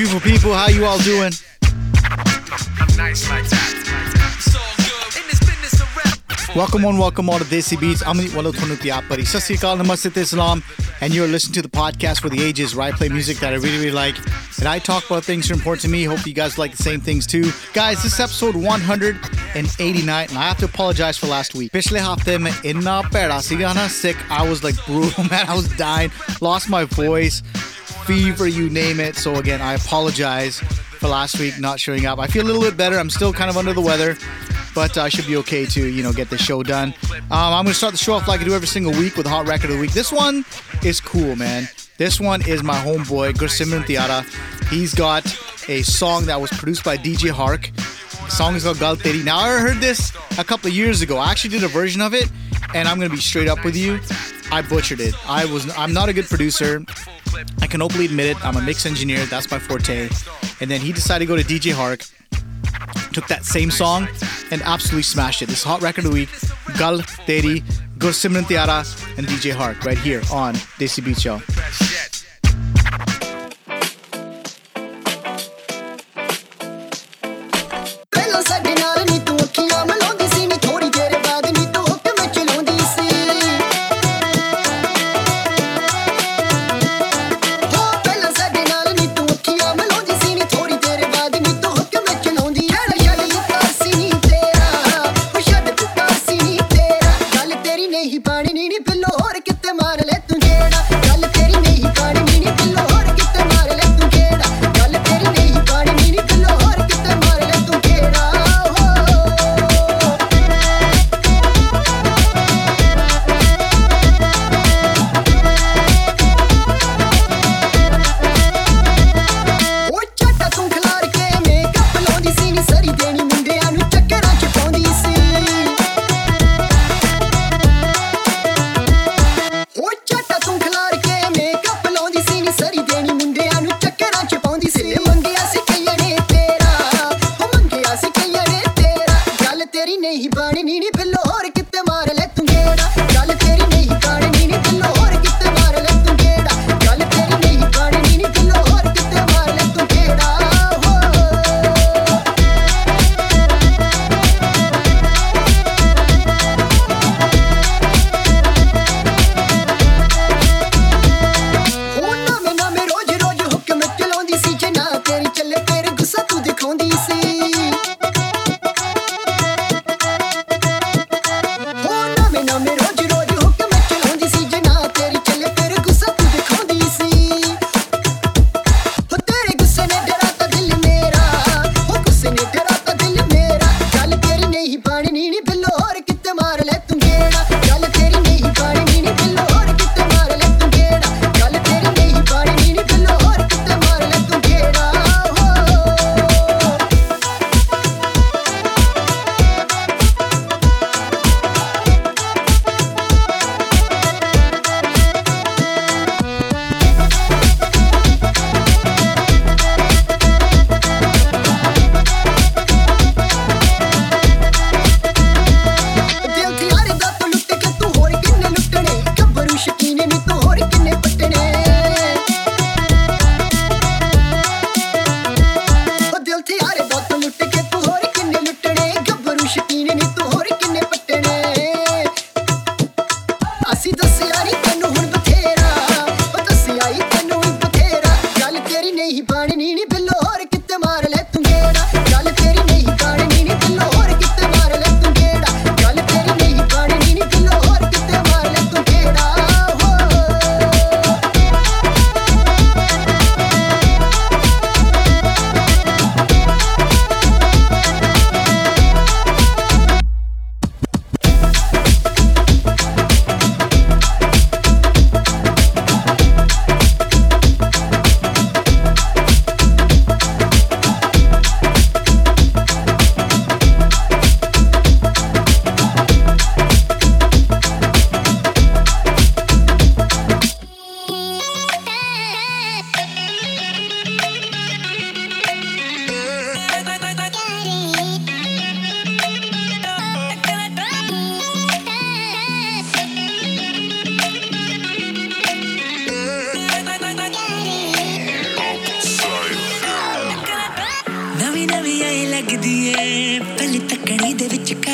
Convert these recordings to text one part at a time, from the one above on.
Beautiful people? How you all doing? Welcome on, welcome all to Desi Beats. I'm Walid Khanuti Sasi Namaste Islam, and you're listening to the podcast for the ages where I play music that I really, really like. And I talk about things that are important to me. Hope you guys like the same things too. Guys, this is episode 189, and I have to apologize for last week. Pichle hafte mein inna peda siga sick. I was like brutal, man. I was dying, lost my voice, fever, you name it. So again, I apologize for last week not showing up. I feel a little bit better. I'm still kind of under the weather but I should be okay to, you know, get the show done. Um, I'm to start the show off like I do every single week with a hot record of the week. This one is cool, man. This one is my homeboy, Gursimran Tiara. He's got a song that was produced by DJ Hark. The song is called Gal Teri. Now, I heard this a couple of years ago. I actually did a version of it, and I'm to be straight up with you. I butchered it. I was I'm not a good producer. I can openly admit it. I'm a mix engineer. That's my forte. And then he decided to go to DJ Hark took that same song and absolutely smashed it. This hot record of the week, Gal Teri, Gursimran Tiara, and DJ Hark right here on Desi Beat Show.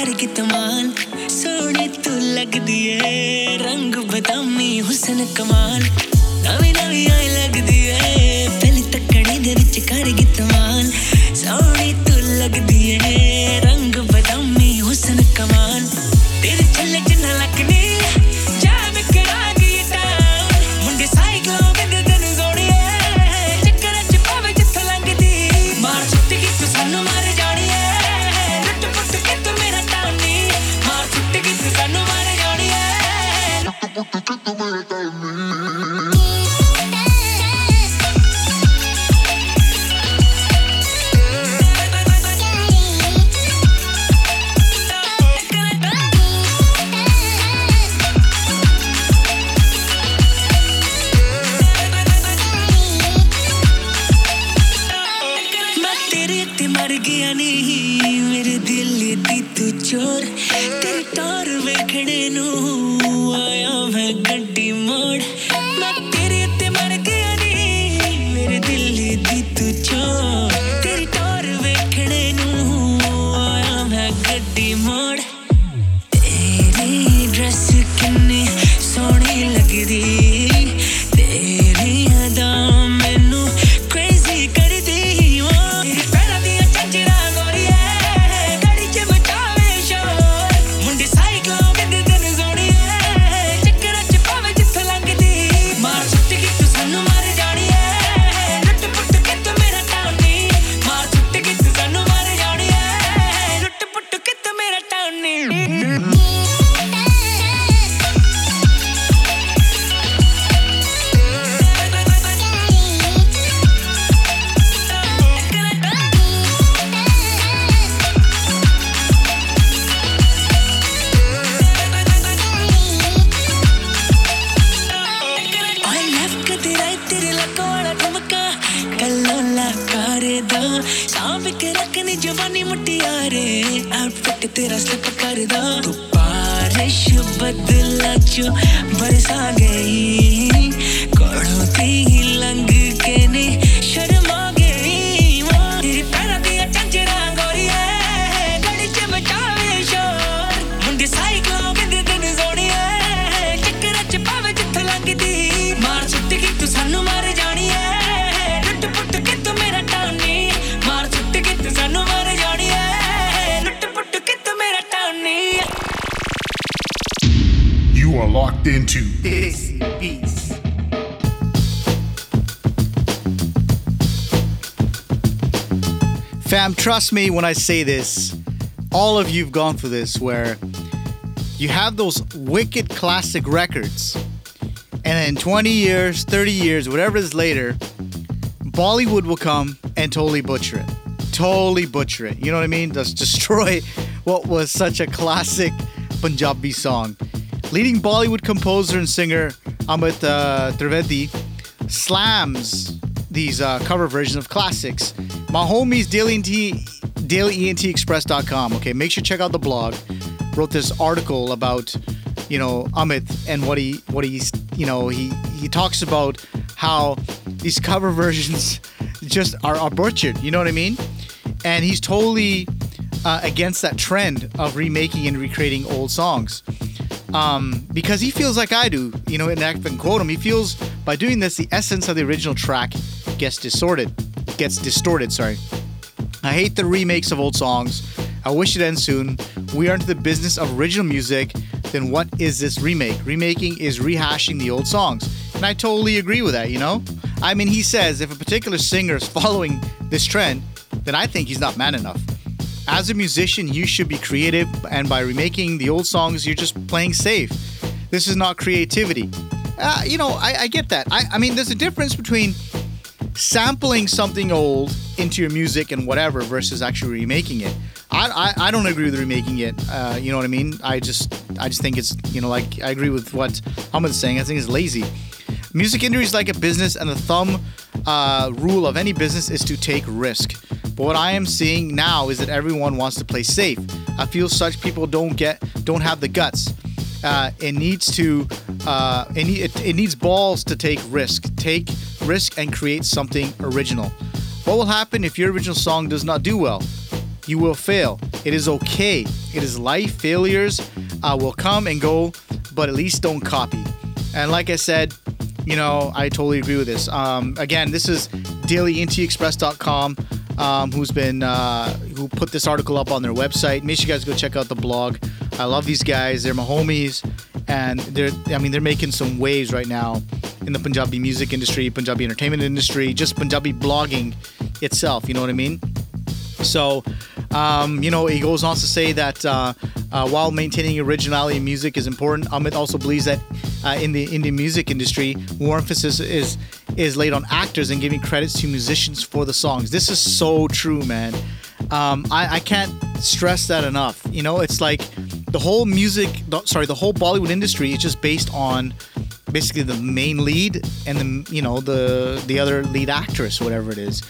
ਦੇ ਵਿੱਚ ਤਮਾਲ ਸੋਹਣੀ ਤੂੰ ਲੱਗਦੀ ਏ, ਰੰਗ ਬਦਾਮੀ ਹੁਸਨ ਕਮਾਲ। ਨਵੀਂ ਨਵੀਂ ਆਈ ਲੱਗਦੀ ਏ ਪਹਿਲੀ ਤੱਕਣੀ ਦੇ ਵਿੱਚ ਕਰ ਕੇ ਤਮਾਲ ਸੋਹਣੀ ਤੂੰ ਲੱਗਦੀ ਏ। Me when I say this. All of you've gone through this where you have those wicked classic records, and then 20 years, 30 years, whatever is later, Bollywood will come and totally butcher it. Totally butcher it. You know what I mean? Just destroy what was such a classic Punjabi song. Leading Bollywood composer and singer Amit uh, Trivedi slams these uh, cover versions of classics. My homies Daily ENT, DailyENTExpress.com. Okay, make sure to check out the blog. Wrote this article about you know Amit and what he what he's you know he he talks about how these cover versions just are, are butchered. You know what I mean? And he's totally uh, against that trend of remaking and recreating old songs um, because he feels like I do, you know, and I can quote him. He feels by doing this, the essence of the original track gets distorted. Gets distorted. Sorry. I hate the remakes of old songs. I wish it ends soon. We are into the business of original music. Then what is this remake? Remaking is rehashing the old songs. And I totally agree with that, you know? I mean, he says if a particular singer is following this trend, then I think he's not man enough. As a musician, you should be creative, and by remaking the old songs, you're just playing safe. This is not creativity. Uh, you know, I, I get that. I, I mean, there's a difference between sampling something old into your music and whatever versus actually remaking it. I, I, I don't agree with remaking it. Uh, you know what I mean? I just I just think it's you know like I agree with what Amit's saying. I think it's lazy. Music industry is like a business, and the thumb uh, rule of any business is to take risk. But what I am seeing now is that everyone wants to play safe. I feel such people don't get don't have the guts. Uh, it needs to uh, it, it, it needs balls to take risk. Take risk and create something original. What will happen if your original song does not do well? You will fail. It is okay. It is life. Failures uh, will come and go, but at least don't copy. And like I said, you know, I totally agree with this. Um, again, this is DailyENTExpress.com, um, who's been uh, who put this article up on their website. Make sure you guys go check out the blog. I love these guys. They're my homies, and they're I mean they're making some waves right now in the Punjabi music industry, Punjabi entertainment industry, just Punjabi blogging itself. You know what I mean? So, um, you know, he goes on to say that uh, uh, while maintaining originality in music is important, Amit also believes that uh, in the Indian music industry, more emphasis is is laid on actors and giving credits to musicians for the songs. This is so true, man. Um, I, I can't stress that enough. You know, it's like the whole music, sorry, the whole Bollywood industry is just based on basically the main lead and the you know the the other lead actress, whatever it is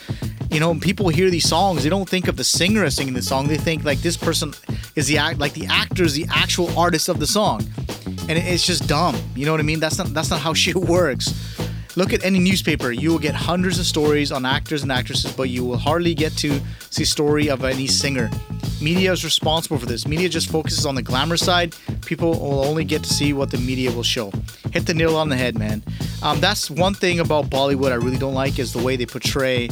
you know, people hear these songs, they don't think of the singer singing the song. They think like this person is the act, like the actor is the actual artist of the song, and it's just dumb. You know what I mean? That's not that's not how shit works. Look at any newspaper. You will get hundreds of stories on actors and actresses, but you will hardly get to see story of any singer. Media is responsible for this. Media just focuses on the glamour side. People will only get to see what the media will show. Hit the nail on the head, man. Um, that's one thing about Bollywood I really don't like is the way they portray,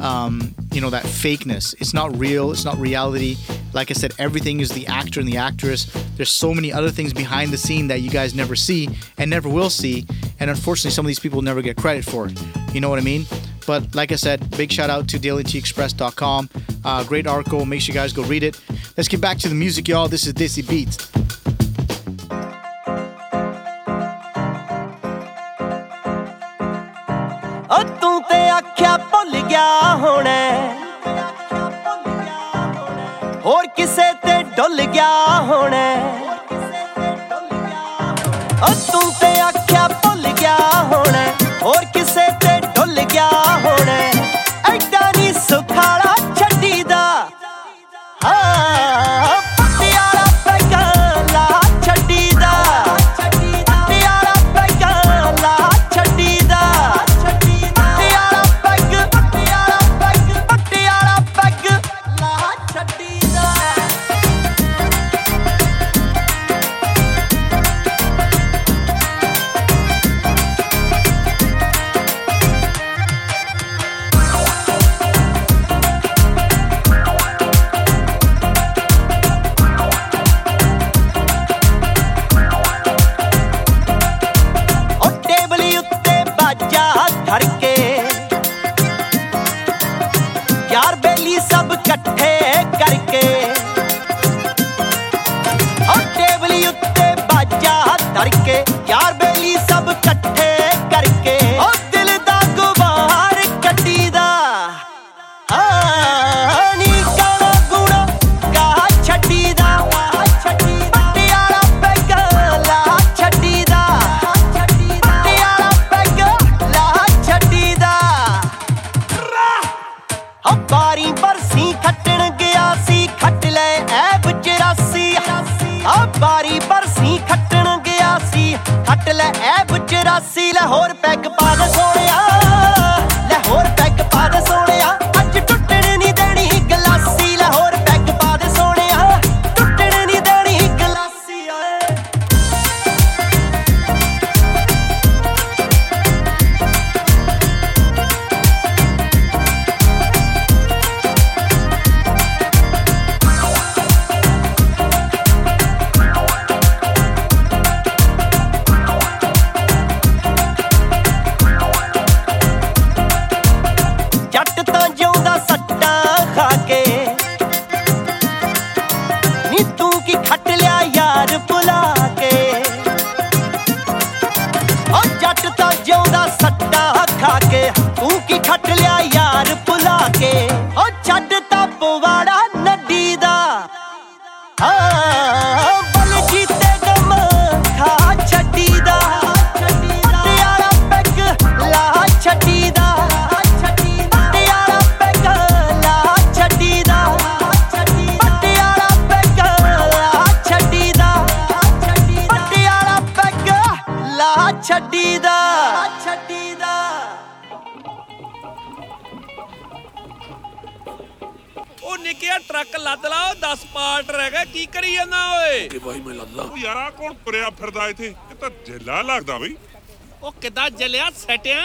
um, you know, that fakeness. It's not real. It's not reality. Like I said, everything is the actor and the actress. There's so many other things behind the scene that you guys never see and never will see. And unfortunately, some of these people never get credit for it. You know what I mean? But like I said, big shout out to DailyENTExpress.com. Uh, great article. Make sure you guys go read it. Let's get back to the music, y'all. This is Desi Beats. ਹੋਰ ਕਿਸੇ ਤੇ ਡੁੱਲ ਗਿਆ ਹੋਣਾ ਓ ਤੂੰ ਕਰਦਾ ਇੱਥੇ? ਇਹ ਤਾਂ ਜੇਲਾ ਲੱਗਦਾ ਬਈ। ਉਹ ਕਿੱਦਾਂ ਜਲਿਆ ਸਟਿਆ?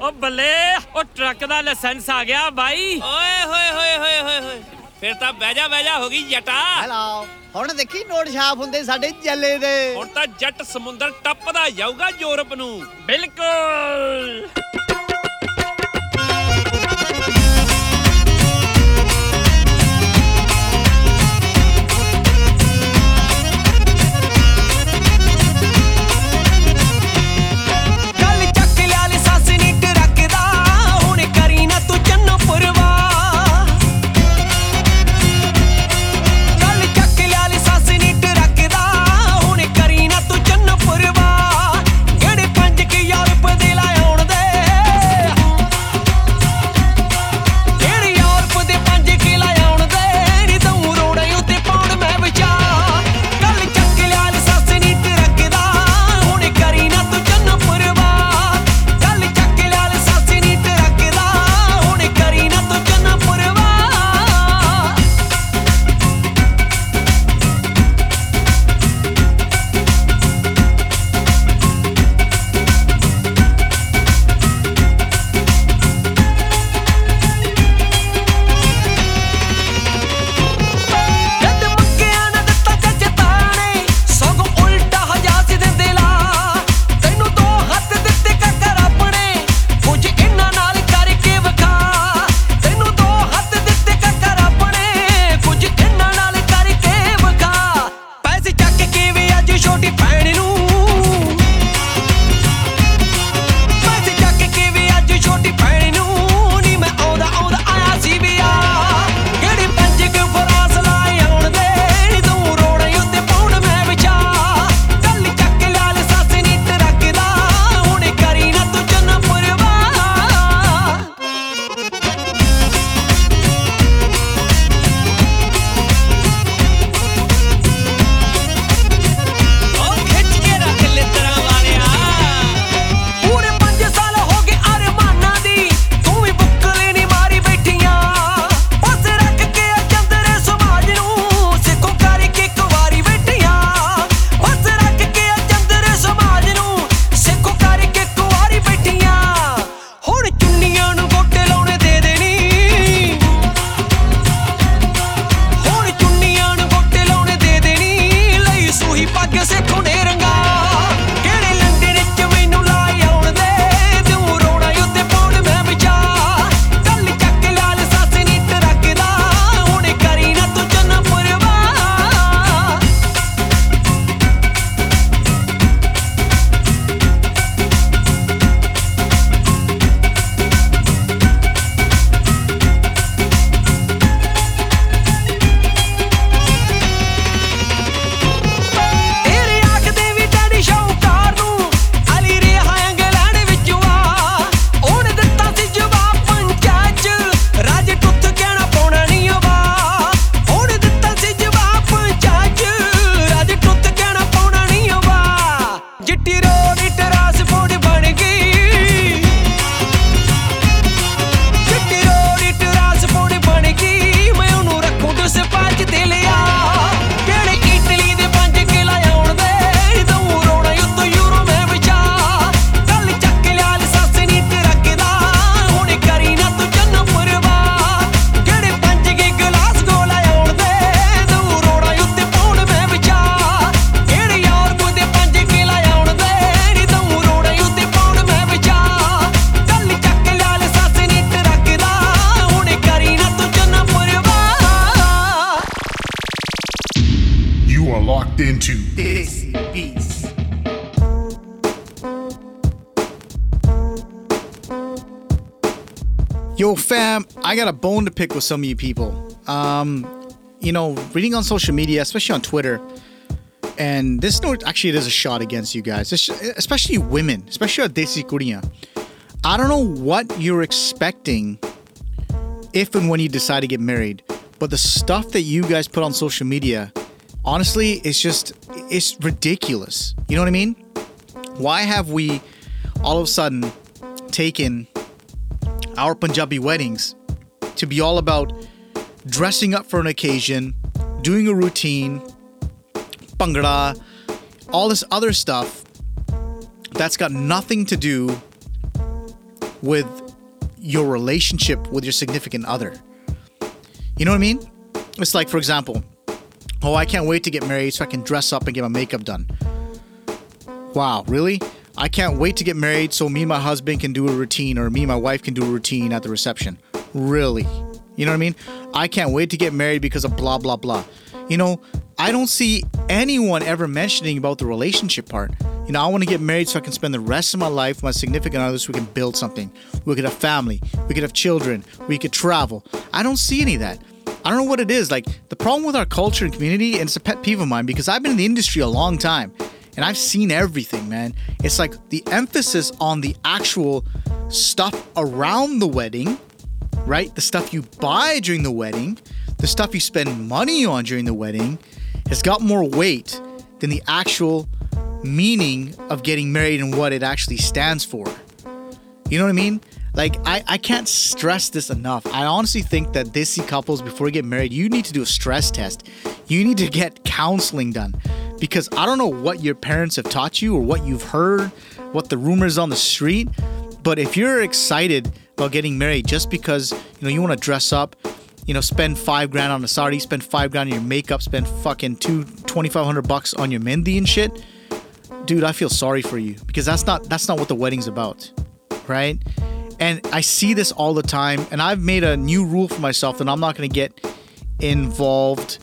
ਉਹ ਬੱਲੇ ਉਹ ਟਰੱਕ ਦਾ ਲਾਇਸੈਂਸ ਆ ਗਿਆ ਬਾਈ। ਓਏ ਹੋਏ ਹੋਏ ਹੋਏ ਹੋਏ ਹੋਏ। ਫਿਰ ਤਾਂ ਬਹਿਜਾ ਬਹਿਜਾ ਹੋ ਗਈ ਜਟਾ। ਹੈਲੋ ਹੁਣ ਦੇਖੀ ਨੋਟ ਛਾਪ ਹੁੰਦੇ ਸਾਡੇ ਜੱਲੇ ਦੇ। ਹੁਣ ਤਾਂ ਜੱਟ ਸਮੁੰਦਰ ਟੱਪਦਾ ਜਾਊਗਾ ਯੂਰਪ ਨੂੰ। ਬਿਲਕੁਲ। got a bone to pick with some of you people. Um, you know, reading on social media, especially on Twitter, and this note actually it is a shot against you guys, especially women, especially at Desi Kurinha. I don't know what you're expecting if and when you decide to get married, but the stuff that you guys put on social media, honestly, it's just it's ridiculous. You know what I mean? Why have we all of a sudden taken our Punjabi weddings to be all about dressing up for an occasion, doing a routine, bhangra, all this other stuff that's got nothing to do with your relationship with your significant other. You know what I mean? It's like, for example, oh, I can't wait to get married so I can dress up and get my makeup done. Wow, really? I can't wait to get married so me and my husband can do a routine or me and my wife can do a routine at the reception. Really? You know what I mean? I can't wait to get married because of blah, blah, blah. You know, I don't see anyone ever mentioning about the relationship part. You know, I want to get married so I can spend the rest of my life with my significant other so we can build something. We could have family, we could have children, we could travel. I don't see any of that. I don't know what it is. Like, the problem with our culture and community, and it's a pet peeve of mine because I've been in the industry a long time and I've seen everything, man. It's like the emphasis on the actual stuff around the wedding, right? The stuff you buy during the wedding, the stuff you spend money on during the wedding has got more weight than the actual meaning of getting married and what it actually stands for. You know what I mean? Like, I, I can't stress this enough. I honestly think that Desi couples, before you get married, you need to do a stress test. You need to get counseling done. Because I don't know what your parents have taught you or what you've heard, what the rumors on the street. But if you're excited about getting married just because, you know, you want to dress up, you know, spend five grand on a sari, spend five grand on your makeup, spend fucking two, 2,500 bucks on your mehndi and shit, dude, I feel sorry for you because that's not, that's not what the wedding's about. Right. And I see this all the time. And I've made a new rule for myself that I'm not going to get involved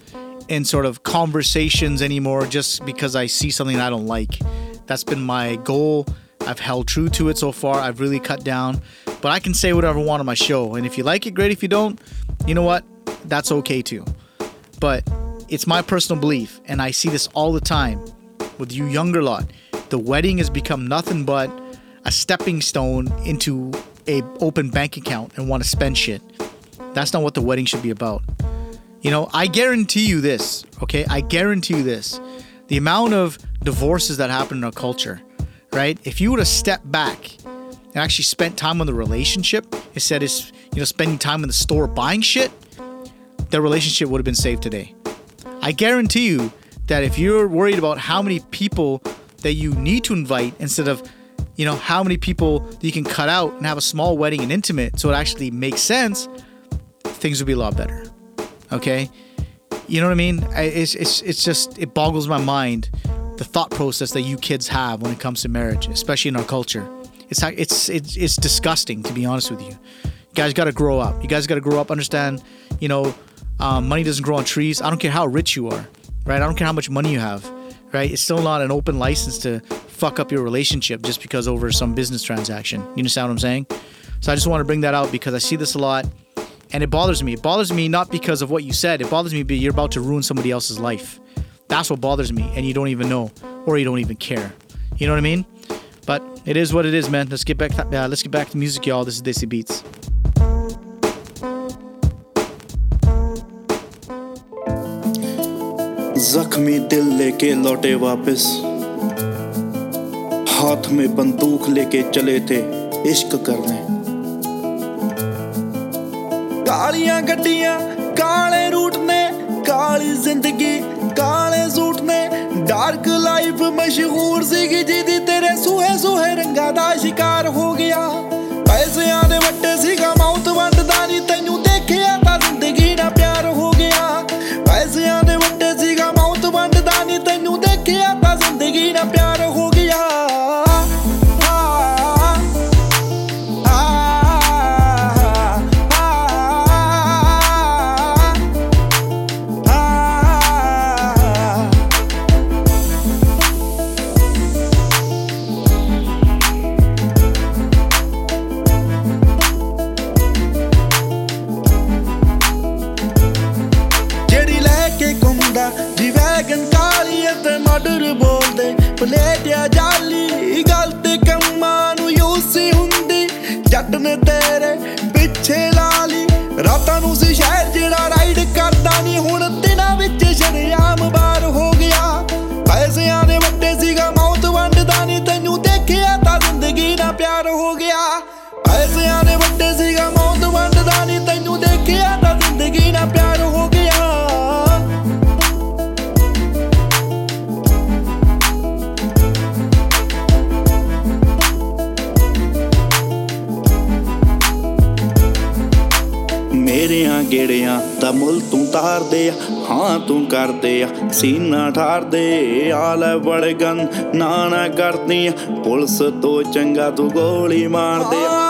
in sort of conversations anymore just because I see something I don't like. That's been my goal. I've held true to it so far. I've really cut down. But I can say whatever I want on my show. And if you like it, great. If you don't, you know what? That's okay too. But it's my personal belief. And I see this all the time with you younger lot. The wedding has become nothing but a stepping stone into a open bank account and want to spend shit. That's not what the wedding should be about. You know, I guarantee you this, okay? I guarantee you this. The amount of divorces that happen in our culture, right? If you would have stepped back and actually spent time on the relationship instead of, you know, spending time in the store buying shit, the relationship would have been saved today. I guarantee you that if you're worried about how many people that you need to invite instead of you know, how many people that you can cut out and have a small wedding and intimate so it actually makes sense, things would be a lot better. Okay? You know what I mean? It's, it's, it's just, it boggles my mind the thought process that you kids have when it comes to marriage, especially in our culture. It's, it's, it's, it's disgusting, to be honest with you. You guys got to grow up. You guys got to grow up, understand, you know, um, money doesn't grow on trees. I don't care how rich you are, right? I don't care how much money you have, right? It's still not an open license to fuck up your relationship just because over some business transaction. You understand what I'm saying? So I just want to bring that out because I see this a lot and it bothers me. It bothers me not because of what you said, it bothers me because you're about to ruin somebody else's life. That's what bothers me. And you don't even know, or you don't even care. You know what I mean? But it is what it is, man. Let's get back. Th- uh, let's get back to music, y'all. This is Desi Beats. जख्मी दिल लेके लौटे वापस हाथ में बंदूक लेके चले थे इश्क करने कालियाँ गड्डियाँ काले रूट ने काली ज़िंदगी ਕਾਲੇ ਸੂਟ ਨੇ ਡਾਰਕ ਲਾਈਫ ਮਸ਼ਹੂਰ ਸੀਗੀ ਜਿਹਦੀ ਤੇਰੇ ਸੂਹੇ ਸੂਹੇ ਰੰਗਾਂ ਦਾ ਸ਼ਿਕਾਰ ਹੋ ਗਿਆ। ਪੈਸਿਆਂ ਦੇ ਵੱਟੇ ਸੀਗਾ, ਮੌਤ ਵੰਡਦਾ ਨਹੀਂ ਤੈਨੂੰ ਦੇਖਿਆ ਤਾਂ ਜ਼ਿੰਦਗੀ ਦਾ ਪਿਆਰ ਹੋ ਗਿਆ। ਪੈਸਿਆਂ ਦੇ ਵੱਟੇ ਸੀਗਾ, ਮੌਤ ਵੰਡਦਾ ਨਹੀਂ ਤੈਨੂੰ ਦੇਖਿਆ ਤਾਂ ਜ਼ਿੰਦਗੀ ਦਾ ਪਿਆਰ ਉਤਾਰਦੇ ਆ, ਹਾਂ ਤੂੰ ਕਰਦੇ ਆ। ਸੀਨਾ ਠਾਰਦੇ ਆਲੇ ਬੜਗਨ ਨਾ ਨਾ ਕਰਦੀ ਪੁਲਿਸ ਤੋਂ ਚੰਗਾ ਤੂੰ ਗੋਲੀ ਮਾਰਦੇ ਆ।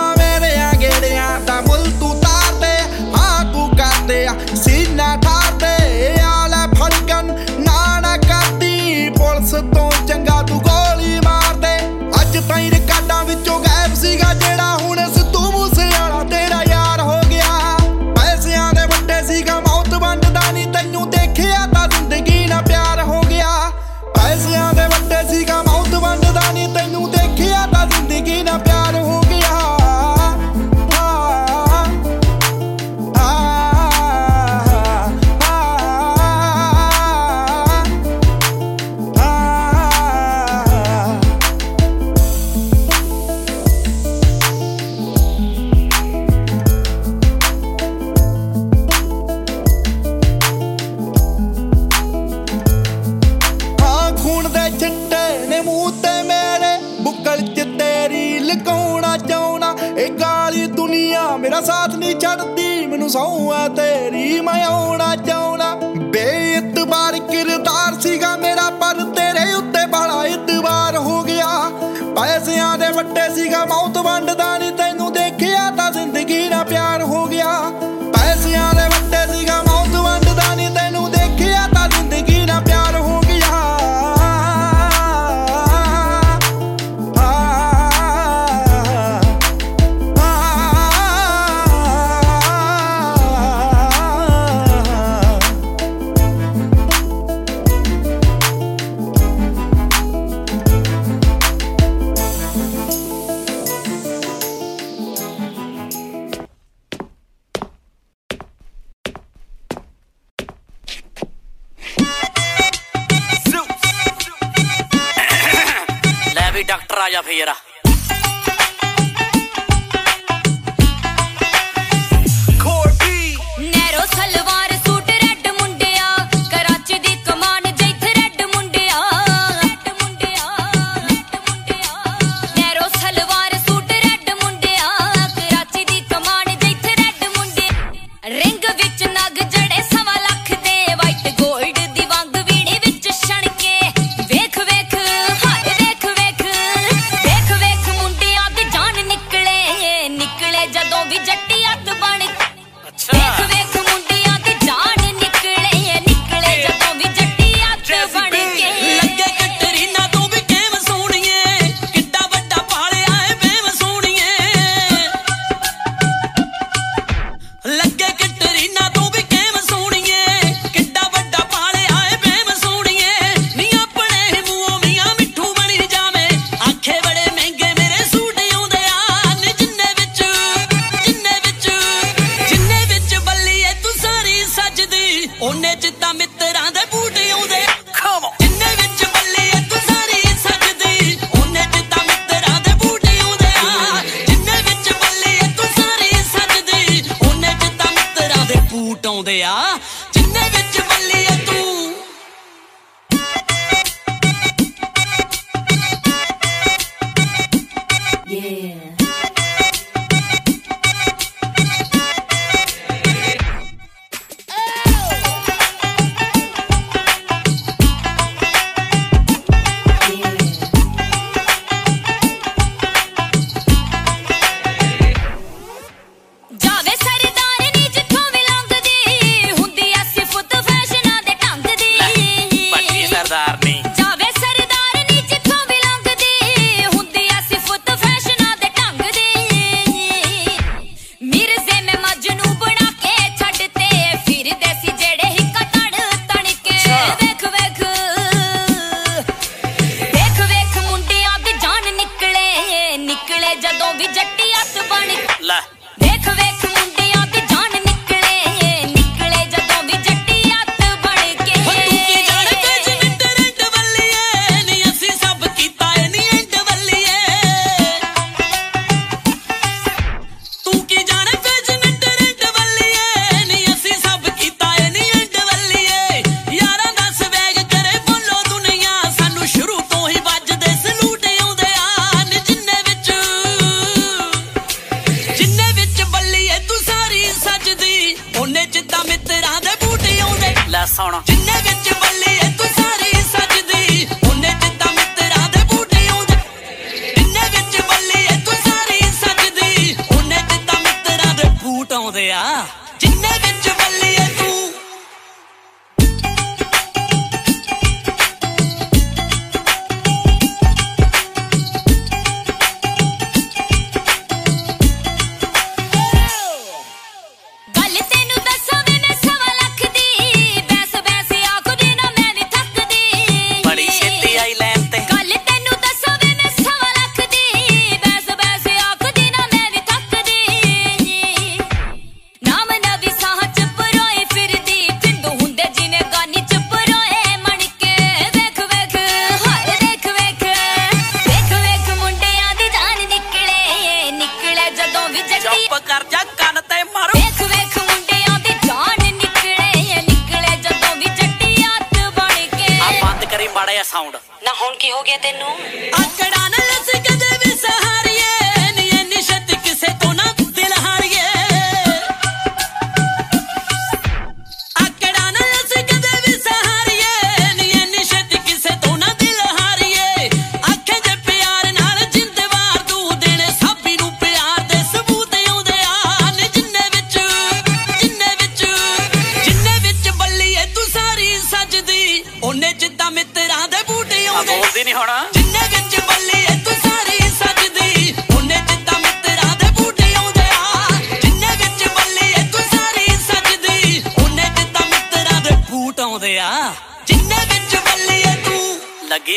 ਸਾਊਂਡ ਨਾ ਹੁਣ ਕੀ ਹੋ ਗਿਆ ਤੈਨੂੰ? ਆਕੜਾ ਨਾ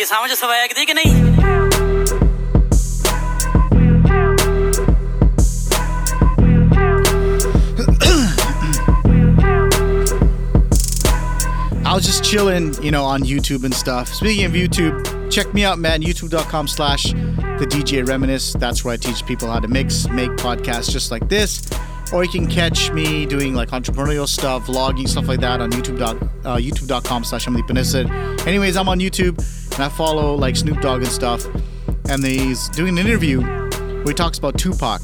ਸਮਝ ਸਵੈਗ ਦੀ ਕਿ ਨਹੀਂ I was just chilling, you know, on YouTube and stuff. Speaking of YouTube, check me out, man. YouTube.com slash the DJ Reminisce. That's where I teach people how to mix, make podcasts just like this. Or you can catch me doing like entrepreneurial stuff, vlogging, stuff like that on YouTube dot, uh, YouTube.com slash Emily Panissa. Anyways, I'm on YouTube and I follow like Snoop Dogg and stuff. And he's doing an interview where he talks about Tupac.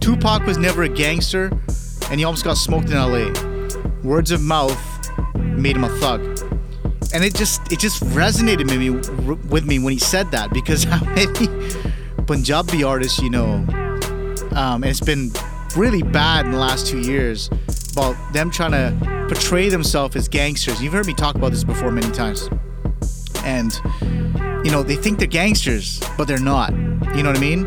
Tupac was never a gangster and he almost got smoked in LA. Words of mouth made him a thug and it just it just resonated with me with me when he said that because how many punjabi artists you know um, and it's been really bad in the last two years about them trying to portray themselves as gangsters you've heard me talk about this before many times and you know they think they're gangsters but they're not. You know what i mean?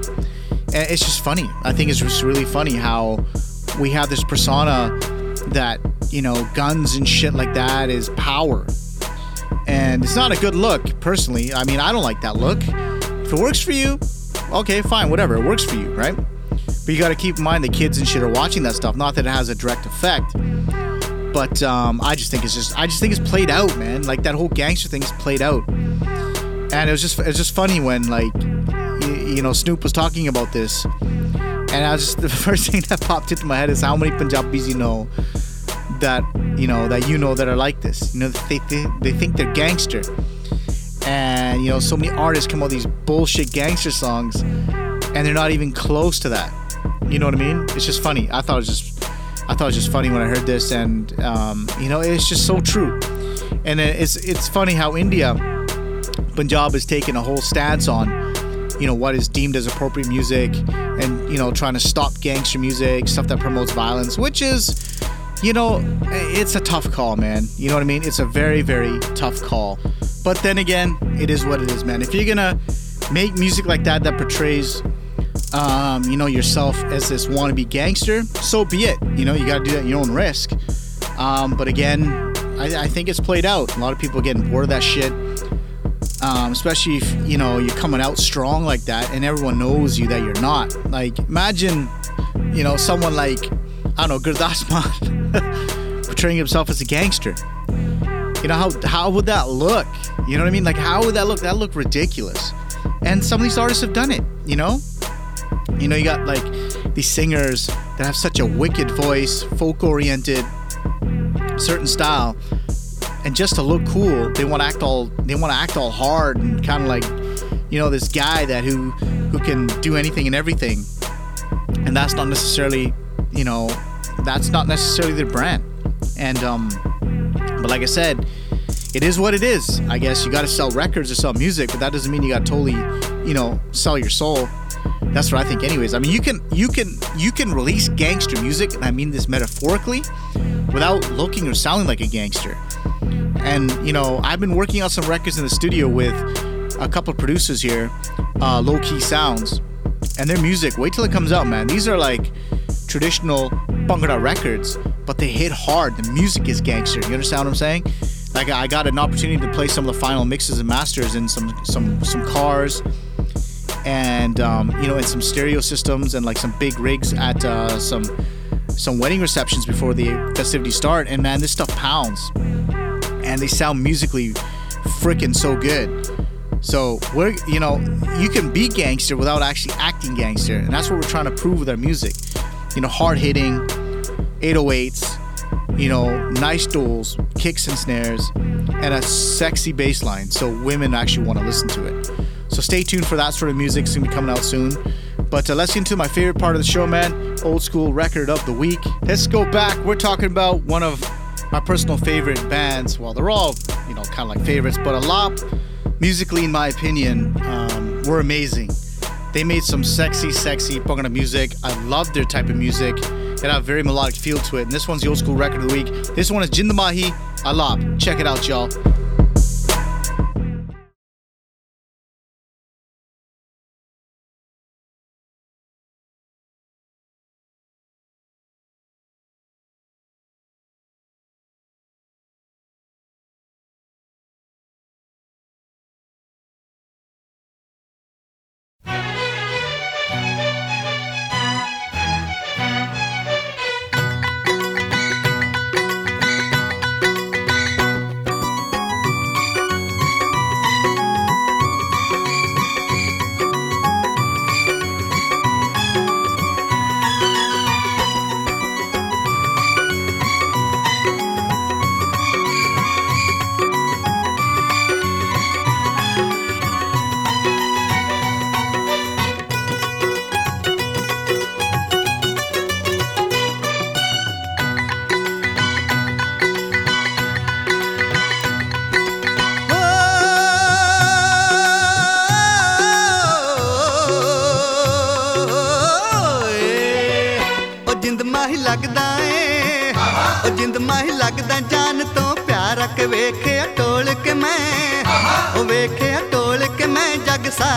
And it's just funny. I think it's just really funny how we have this persona that you know guns and shit like that is power. And it's not a good look personally. I mean i don't like that look. If it works for you okay fine whatever. It works for you right? But you got to keep in mind the kids and shit are watching that stuff. Not that it has a direct effect but um, i just think it's just i just think it's played out man like that whole gangster thing is played out and it was just it was just funny when like you, you know snoop was talking about this and I was just the first thing that popped into my head is how many Punjabis you know that you know that you know that are like this. You know they they, they think they're gangster, and you know so many artists come out with these bullshit gangster songs, and they're not even close to that. You know what I mean? It's just funny. I thought it was just I thought it was just funny when I heard this, and um, you know it's just so true. And it's it's funny how India, Punjab has taken a whole stance on you know what is deemed as appropriate music and you know trying to stop gangster music stuff that promotes violence which is you know it's a tough call man. You know what i mean? It's a very very tough call. But then again it is what it is man. If you're gonna make music like that that portrays um, you know yourself as this wannabe gangster so be it. You know you gotta do that at your own risk. Um, but again I, I think it's played out. A lot of people getting bored of that shit. Um, especially if you know you're coming out strong like that and everyone knows you that you're not. Like imagine you know someone like i don't know Gurdas Maan portraying himself as a gangster. You know how how would that look? You know what i mean? Like how would that look? That look ridiculous. And some of these artists have done it you know you know you got like these singers that have such a wicked voice folk oriented certain style and just to look cool, they want to act all they want to act all hard and kind of like, you know, this guy that who who can do anything and everything, and that's not necessarily, you know, that's not necessarily their brand. And um, but like I said, it is what it is. I guess you got to sell records or sell music, but that doesn't mean you got to totally, you know, sell your soul. That's what I think, anyways. I mean, you can you can you can release gangster music, and I mean this metaphorically, without looking or sounding like a gangster. And you know, I've been working on some records in the studio with a couple of producers here, uh, Low Key Sounds, and their music. Wait till it comes out, man. These are like traditional Bhangra records, but they hit hard. The music is gangster. You understand what I'm saying? Like I got an opportunity to play some of the final mixes and masters in some some some cars, and um, you know, in some stereo systems and like some big rigs at uh, some some wedding receptions before the festivities start. And man, this stuff pounds, and they sound musically freaking so good. So we're you know you can be gangster without actually acting gangster, and that's what we're trying to prove with our music. You know, hard hitting, 808s, you know, nice duels, kicks and snares, and a sexy bass line, so women actually want to listen to it. So stay tuned for that sort of music. It's gonna be coming out soon. But uh, let's get into my favorite part of the show, man. Old school record of the week. Let's go back. We're talking about one of my personal favorite bands. Well, they're all, you know, kind of like favorites, but a lot musically, in my opinion, um, were amazing. They made some sexy, sexy Bhangra music. I love their type of music. It had a very melodic feel to it. And this one's the old school record of the week. This one is Jindamahi Alaap. Check it out, y'all.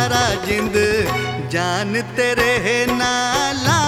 सारा जिंद जान तेरे नाला।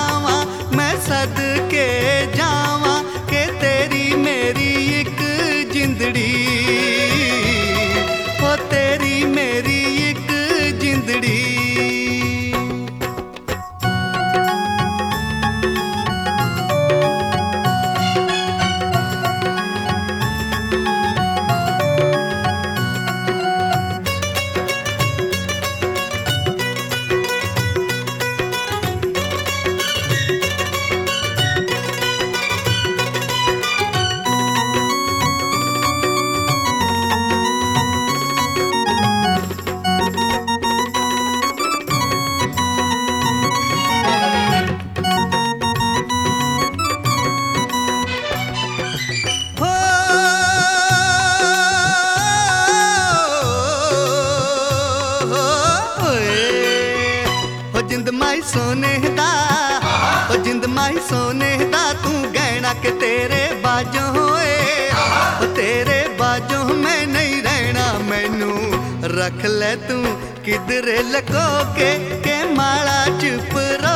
तू किधरे लगो के, के माला चुप रो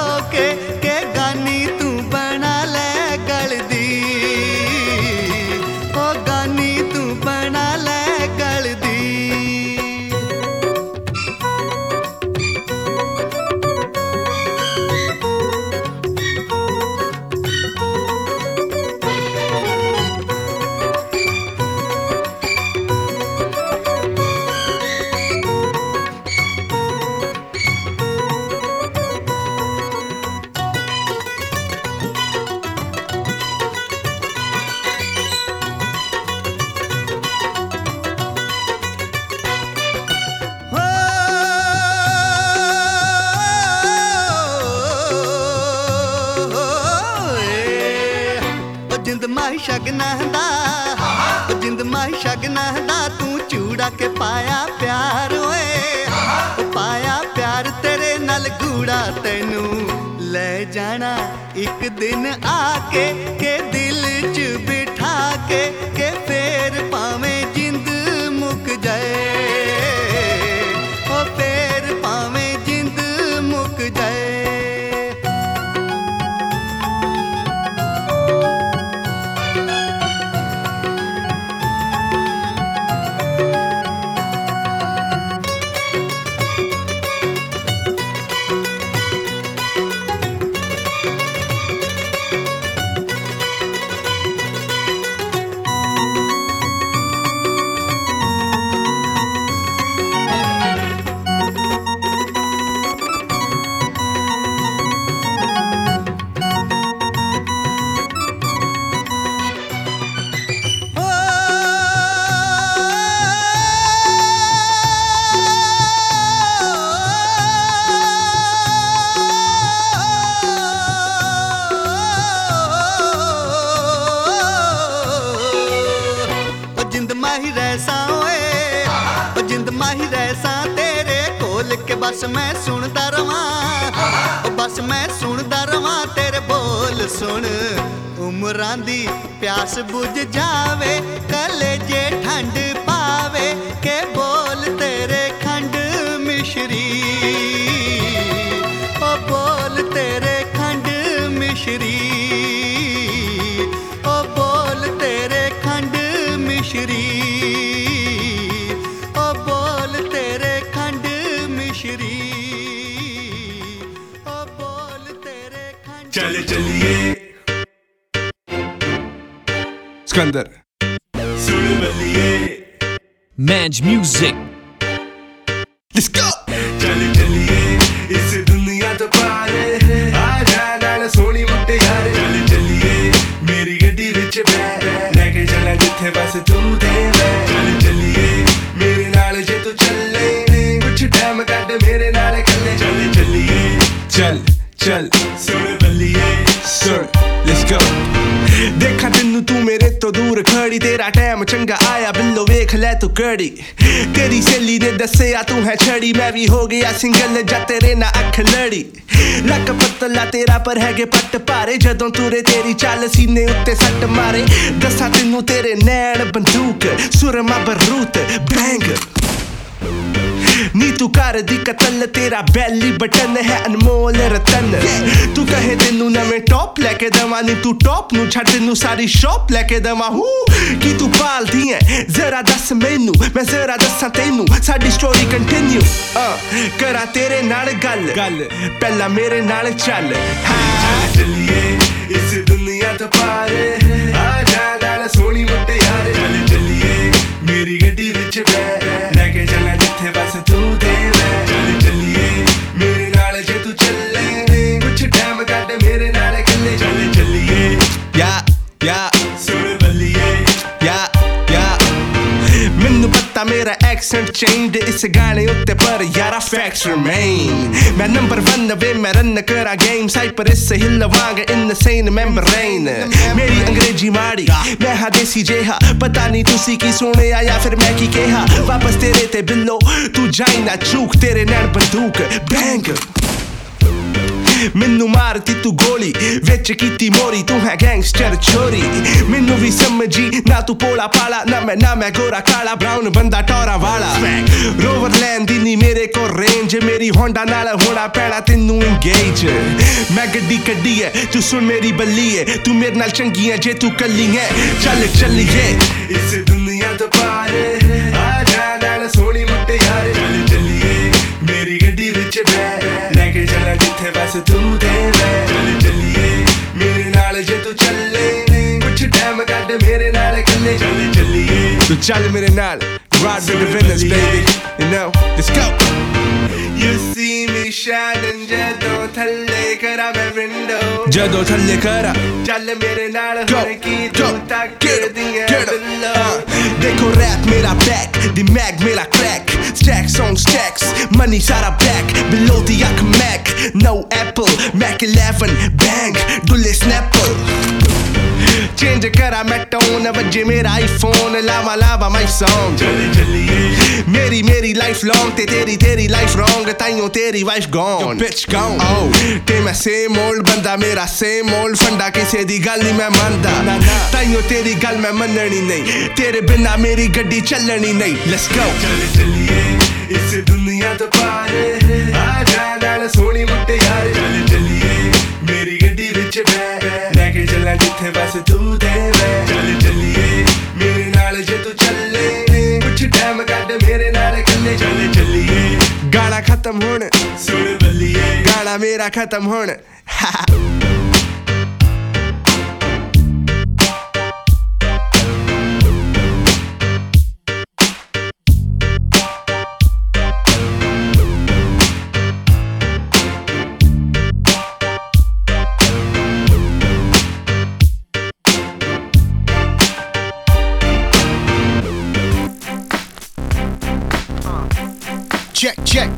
ਤੂੰ ਕਿਹੜੀ? ਤੇਰੀ ਸਹੇਲੀ ਨੇ ਦੱਸਿਆ ਤੂੰ ਹੈ ਛੜੀ? ਮੈਂ ਵੀ ਹੋ ਗਿਆ ਸਿੰਗਲ ਜਾਂ ਤੇਰੇ ਨਾਲ ਅੱਖ ਲੜੀ। ਲੱਕ ਪਤਲਾ ਤੇਰਾ ਪਰ ਹੈਗੇ ਪੱਟ ਭਾਰੇ। ਜਦੋਂ ਤੂਰੇ ਤੇਰੀ ਚੱਲ ਸੀਨੇ ਉੱਤੇ ਸੱਟ ਮਾਰੇ। ਦੱਸਾਂ ਤੈਨੂੰ ਤੇਰੇ ਨੈਣ ਬੰਦੂਕ, ਸੁਰਮਾ ਬਰੂਤ, ਬੈਂਗ। ਨੀ ਤੂੰ ਕਰ ਦੀ ਕਤਲ ਤੇਰਾ ਬੈਲੀ ਬਟਨ ਹੈ ਅਨਮੋਲ ਰਤਨ। ਤੂੰ ਕਹੇ ਤੈਨੂੰ ਨਵੇਂ ਟੌਪ ਲੈ ਕੇ ਦਵਾਂ ਨੀ ਤੂੰ ਟੌਪ ਨੂੰ ਛੱਡ ਤੈਨੂੰ ਸਾਰੀ ਸ਼ੌਪ ਲੈ ਕੇ ਦਵਾਂ। ਹੂੰ ਕੀ ਤੂੰ ਪਾਲਦੀ ਐ? ਜ਼ਰਾ ਦੱਸ ਮੈਨੂੰ ਮੈਂ ਜ਼ਰਾ ਦੱਸਾਂ ਤੈਨੂੰ ਸਾਡੀ ਸਟੋਰੀ ਕੰਟੀਨਿਊ ਕਰਾਂ ਤੇਰੇ ਨਾਲ ਗੱਲ। ਗੱਲ। ਪਹਿਲਾਂ ਮੇਰੇ ਨਾਲ ਚੱਲ। ਹਾਂ। ਚੱਲੀਏ ਇਸ ਦੁਨੀਆ ਤੋਂ ਪਾਰੇ। ਮੇਰਾ ਐਕਸੈਂਟ ਚੇਂਜਡ ਇਸ ਗਾਣੇ ਉੱਤੇ ਪਰ ਯਾਰਾ ਫੈਕਟਸ ਰਿਮੇਨ ਮੈਂ ਨੰਬਰ 1 ਵੇ ਮੈਂ ਰਨ ਕਰਾਂ ਗੇਮ ਸਾਈਪਰਸ ਹਿੱਲ ਵਾਂਗ ਇਨ ਸੇਨ ਮੈਂਬਰੇਨ ਮੇਰੀ ਅੰਗਰੇਜ਼ੀ ਮਾੜੀ ਮੈਂ ਹਾਂ ਦੇਸੀ ਜਿਹਾ ਪਤਾ ਨਹੀਂ ਤੁਸੀਂ ਕੀ ਸੁਣਿਆ ਜਾਂ ਫਿਰ ਮੈਂ ਕੀ ਕਿਹਾ ਵਾਪਸ ਤੇਰੇ ਤੇ ਬਿੱਲੋ ਤੂੰ ਜਾਈ ਨਾ ਚੂਕ ਤੇਰੇ ਨਾਲ ਬੰਦੂਕ ਬੈਂਗ ਮੈਨੂੰ ਮਾਰਤੀ ਤੂੰ ਗੋਲੀ ਵਿੱਚ ਕੀਤੀ ਮੋਰੀ ਤੂੰ ਹੈ ਗੈਂਗਸਟਰ ਚੋਰੀ ਮੈਨੂੰ ਵੀ ਸਮਝੀ ਨਾ ਤੂੰ ਪੋਲਾ ਪਾਲਾ ਨਾ ਮੈਂ ਨਾ ਮੈਂ ਗੋਰਾ ਕਾਲਾ ਬ੍ਰਾਊਨ ਬੰਦਾ ਟੋਰਾ ਵਾਲਾ ਰੋਵਰ ਲੈਣ ਦੀ ਨਹੀਂ ਮੇਰੇ ਕੋ ਰੇਂਜ ਮੇਰੀ ਹੋਂਡਾ ਨਾਲ ਹੋਣਾ ਪੈਣਾ ਤੈਨੂੰ ਇੰਗੇਜ ਮੈਂ ਗੱਡੀ ਕੱਢੀ ਐ ਤੂੰ ਸੁਣ ਮੇਰੀ ਬੱਲੀ ਐ ਤੂੰ ਮੇਰੇ ਨਾਲ ਚੰਗੀ ਐ ਜੇ ਤੂੰ ਕੱਲੀ ਐ ਚੱਲ ਚੱਲੀਏ ਇਸ ਦੁਨੀਆ ਤੋਂ ਪਾਰੇ ਨਾਲ ਇਕੱਲੇ ਚੱਲ ਚੱਲੀਏ ਤੂੰ ਚੱਲ ਮੇਰੇ ਨਾਲ Ride with the Venice, baby. You know, let's go. You see me shining ਜਦੋਂ ਥੱਲੇ ਕਰਾਂ ਮੈਂ window ਜਦੋਂ ਥੱਲੇ ਕਰਾਂ ਚੱਲ ਮੇਰੇ ਨਾਲ Go, ਹੁਣ ਕੀ go, ਤੂੰ ਤੱਕਦੀ ਐ get up, ਬਿੱਲੋ ਦੇਖੋ ਰੈਪ ਮੇਰਾ ਬੈਕ ਦਿਮਾਗ ਮੇਰਾ crack stacks on stacks money ਸਾਰਾ back below the ਅੱਖ mac no apple mac 11 bang ਦੁੱਲੇ snapple चेंज करा मैं टोन बजे मेरा आईफोन लावा लावा माई सॉन्ग चले चलिए मेरी मेरी लाइफ लॉन्ग ते तेरी तेरी लाइफ रॉन्ग ताइयों तेरी wife gone bitch gone oh ते मैं सेम ओल्ड बंदा मेरा सेम ओल्ड फंडा किसे दी गल नहीं मैं मनदा ताइयों तेरी गल मैं मननी नहीं तेरे बिना मेरी गड्डी चलनी नहीं लेट्स गो चले चलिए इस दुनिया तो पारे आ जा नाल सोनी मुट्टे यार चले है तू दे चल चलिए मेरे नाल जे तू कुछ टाइम कट मेरे नाल कल्ले। चल चलिए गाना खत्म होने। सुन बलिए। गाना मेरा खत्म होने। Check, check.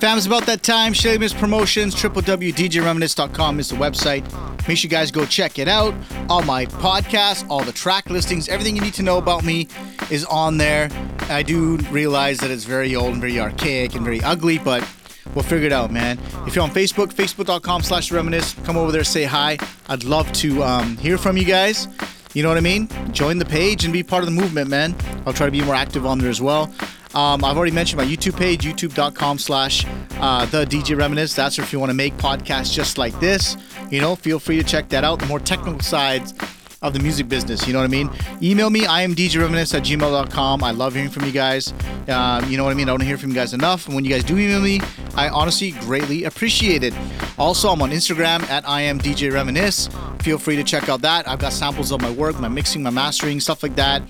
Fam, it's about that time. Shelly Miss Promotions, www.djreminisce.com is the website. Make sure you guys go check it out. All my podcasts, all the track listings, everything you need to know about me is on there. I do realize that it's very old and very archaic and very ugly, but we'll figure it out, man. If you're on Facebook, facebook.com slash reminisce, come over there, say hi. I'd love to um, hear from you guys. You know what I mean? Join the page and be part of the movement, man. I'll try to be more active on there as well. Um, I've already mentioned my YouTube page, youtube.com slash uh, the DJ Reminisce. That's if you want to make podcasts just like this. You know, feel free to check that out. The more technical sides of the music business, you know what I mean? Email me, I am DJReminisce at gmail.com. I love hearing from you guys. Um, you know what I mean? I don't hear from you guys enough. And when you guys do email me, I honestly greatly appreciate it. Also, I'm on Instagram at I am DJ Reminisce. Feel free to check out that. I've got samples of my work, my mixing, my mastering, stuff like that.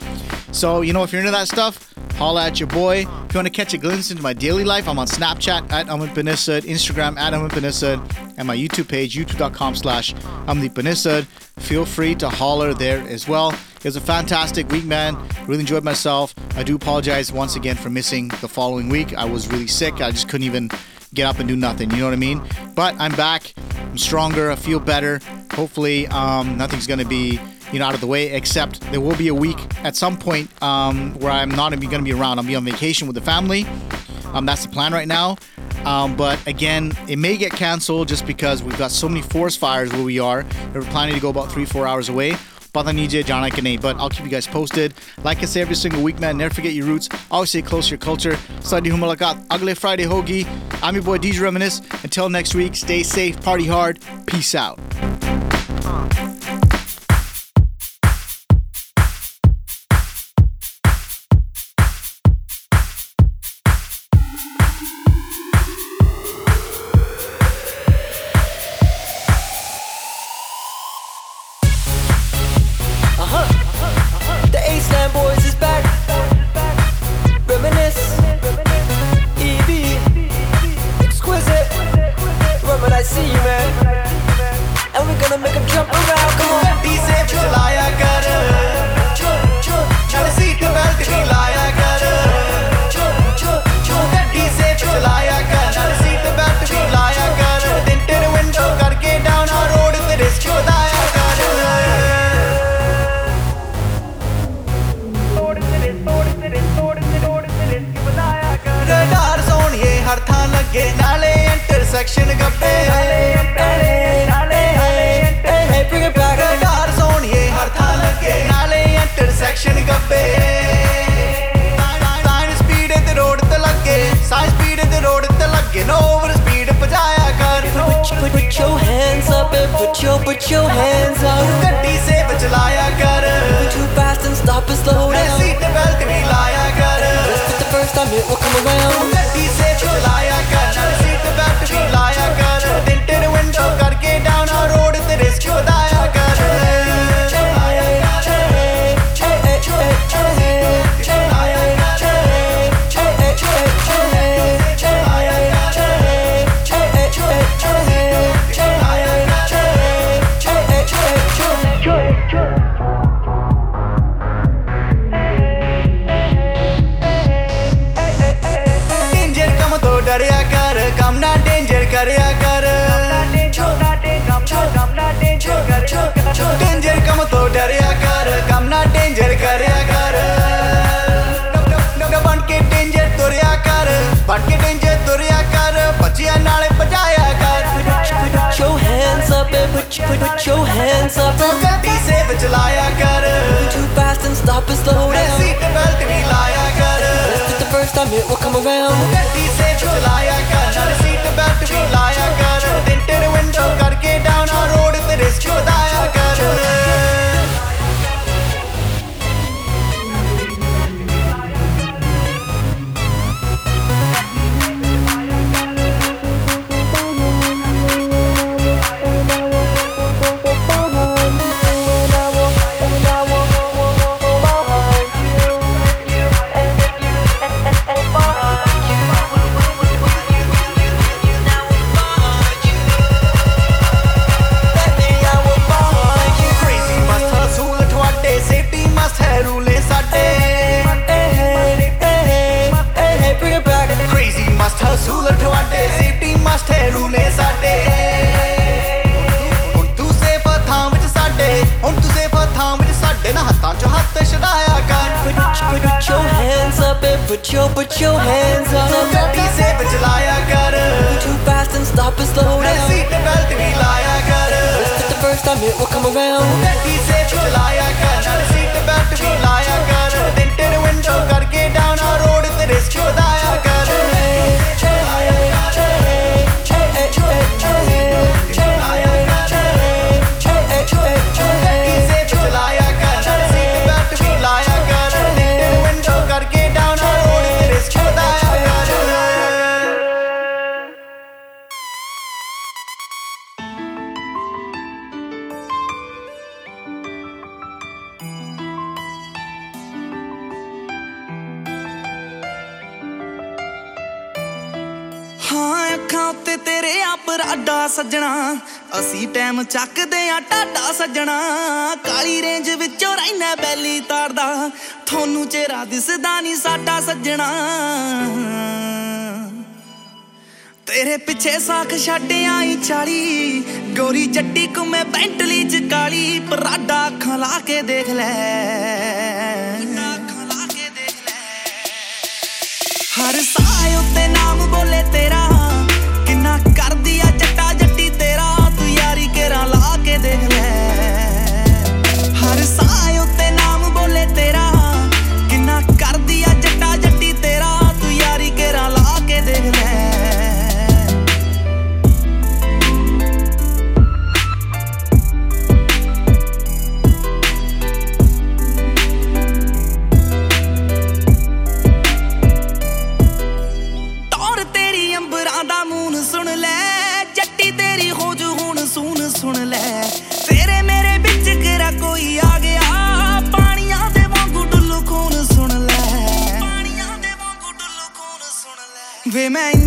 So, you know, if you're into that stuff, holla at your boy. If you want to catch a glimpse into my daily life, I'm on Snapchat at Amen Panesar, Instagram at Amen Panesar, and my YouTube page, youtube.com slash Amen Panesar. Feel free to holler there as well. It was a fantastic week, man. Really enjoyed myself. I do apologize once again for missing the following week. I was really sick. I just couldn't even get up and do nothing. You know what I mean? But I'm back. I'm stronger. I feel better. Hopefully, um, nothing's going to be you know out of the way except there will be a week at some point um, where i'm not going to be around. I'll be on vacation with the family. Um, that's the plan right now. Um, but again it may get canceled just because we've got so many forest fires where we are we're planning to go about three four hours away. But i'll keep you guys posted. Like i say every single week man never forget your roots. Always stay close to your culture. Sadi hu mulakat agle friday hogi i'm your boy dj reminisce. Until next week stay safe party hard. Peace out कामना danger कर या कर danger कम तो डर या कर danger कर या कर बन के डेंजर या कर बन के danger Put your hands up. पीछे चलाया कर. Too fast and stop and slow down. Seat belt भी लाया कर. This is the first time it will come around. पीछे चलाया कर. Seat belt भी लाया कर. Tinted window करके down और road पे रिस्क बताया. Put your, put your hands up. Too fast and stop and slow down. Seat belt lie लाया कर This is the first time it will come around. 50 से बचलाया कर सीट बेल्ट भी लाया कर दिन तेरे विंडो करके डाउन और रोड तेरे छोड़ाया ਸੱਜਣਾ, ਅਸੀਂ ਟਾਈਮ ਚੱਕਦੇ ਆ ਟਾਡਾ ਸੱਜਣਾ। ਕਾਲੀ ਰੇਂਜ ਵਿੱਚੋਂ ਰਹਿਣਾ ਬੈਲੀ ਤਾਰਦਾ, ਤੁਹਾਨੂੰ ਚਿਹਰਾ ਦਿਸਦਾ ਨਹੀਂ ਸਾਡਾ ਸੱਜਣਾ। ਤੇਰੇ ਪਿੱਛੇ ਸਾਖ ਛੱਡ ਆਈ ਚਾਲੀ, ਗੋਰੀ ਜੱਟੀ ਕੁਮੇ ਬੈਂਟਲੀ ਚ ਕਾਲੀ, ਪਰਾਡਾ ਅੱਖਾਂ ਲਾ ਕੇ ਦੇਖ ਲੈ। ਹਰ ਸਾਹ ਉੱਤੇ ਨਾਮ ਬੋਲੇ ਤੇਰਾ standing there vem ainda.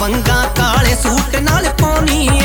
ਚਿੱਟੀਆਂ ਕਾਲੇ ਸੂਟ ਨਾਲ ਪਾਉਣੀ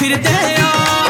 फिरते हो